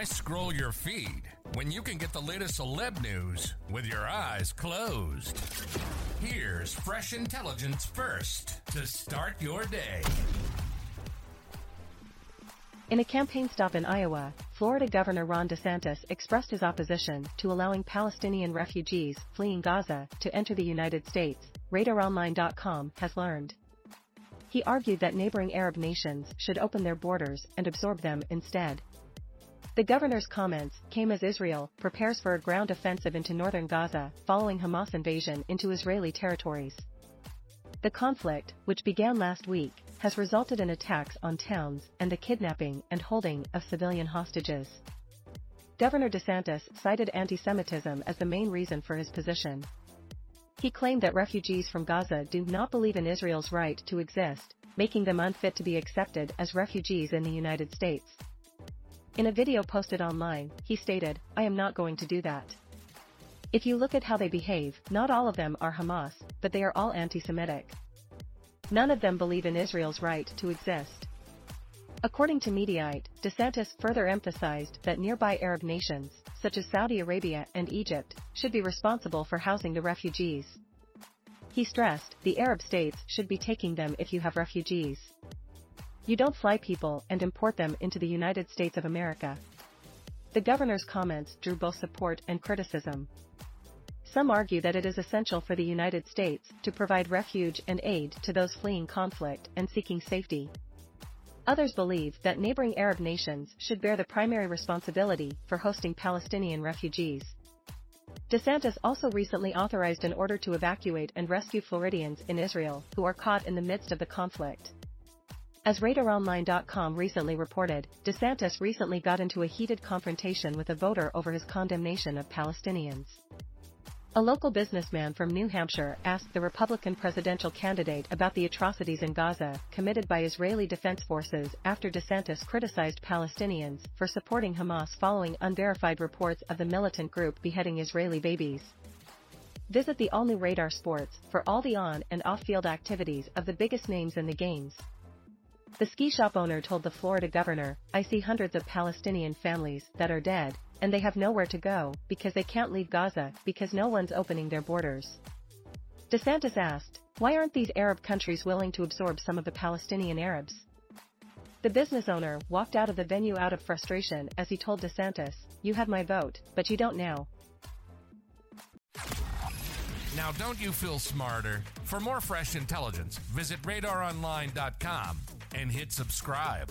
Why scroll your feed when you can get the latest celeb news with your eyes closed? Here's fresh intelligence first to start your day. In a campaign stop in Iowa, Florida Governor Ron DeSantis expressed his opposition to allowing Palestinian refugees fleeing Gaza to enter the United States, RadarOnline.com has learned. He argued that neighboring Arab nations should open their borders and absorb them instead. The governor's comments came as Israel prepares for a ground offensive into northern Gaza following Hamas invasion into Israeli territories. The conflict, which began last week, has resulted in attacks on towns and the kidnapping and holding of civilian hostages. Governor DeSantis cited anti-Semitism as the main reason for his position. He claimed that refugees from Gaza do not believe in Israel's right to exist, making them unfit to be accepted as refugees in the United States. In a video posted online, he stated, I am not going to do that. If you look at how they behave, not all of them are Hamas, but they are all anti-Semitic. None of them believe in Israel's right to exist. According to Mediaite, DeSantis further emphasized that nearby Arab nations, such as Saudi Arabia and Egypt, should be responsible for housing the refugees. He stressed, the Arab states should be taking them if you have refugees. You don't fly people and import them into the United States of America. The governor's comments drew both support and criticism. Some argue that it is essential for the United States to provide refuge and aid to those fleeing conflict and seeking safety. Others believe that neighboring Arab nations should bear the primary responsibility for hosting Palestinian refugees. DeSantis also recently authorized an order to evacuate and rescue Floridians in Israel who are caught in the midst of the conflict. As RadarOnline.com recently reported, DeSantis recently got into a heated confrontation with a voter over his condemnation of Palestinians. A local businessman from New Hampshire asked the Republican presidential candidate about the atrocities in Gaza committed by Israeli Defense Forces after DeSantis criticized Palestinians for supporting Hamas following unverified reports of the militant group beheading Israeli babies. Visit the all-new Radar Sports for all the on- and off-field activities of the biggest names in the games. The ski shop owner told the Florida governor, I see hundreds of Palestinian families that are dead, and they have nowhere to go because they can't leave Gaza because no one's opening their borders. DeSantis asked, why aren't these Arab countries willing to absorb some of the Palestinian Arabs? The business owner walked out of the venue out of frustration as he told DeSantis, you had my vote, but you don't now. Now, don't you feel smarter? For more fresh intelligence, visit radaronline.com and hit subscribe.